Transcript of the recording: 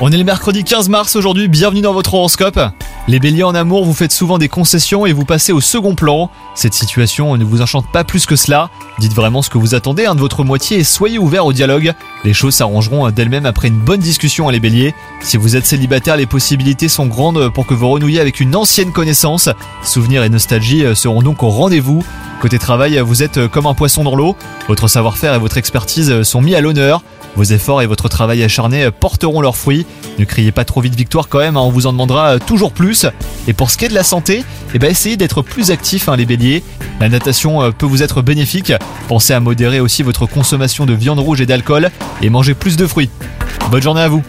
On est le mercredi 15 mars aujourd'hui, bienvenue dans votre horoscope. Les béliers en amour, vous faites souvent des concessions et vous passez au second plan. Cette situation ne vous enchante pas plus que cela. Dites vraiment ce que vous attendez hein, de votre moitié et soyez ouvert au dialogue. Les choses s'arrangeront d'elles-mêmes après une bonne discussion à les béliers. Si vous êtes célibataire, les possibilités sont grandes pour que vous renouiez avec une ancienne connaissance. Souvenirs et nostalgie seront donc au rendez-vous. Côté travail, vous êtes comme un poisson dans l'eau. Votre savoir-faire et votre expertise sont mis à l'honneur. Vos efforts et votre travail acharné porteront leurs fruits. Ne criez pas trop vite victoire quand même, hein, on vous en demandera toujours plus. Et pour ce qui est de la santé, eh ben essayez d'être plus actif hein, les béliers. La natation euh, peut vous être bénéfique. Pensez à modérer aussi votre consommation de viande rouge et d'alcool et mangez plus de fruits. Bonne journée à vous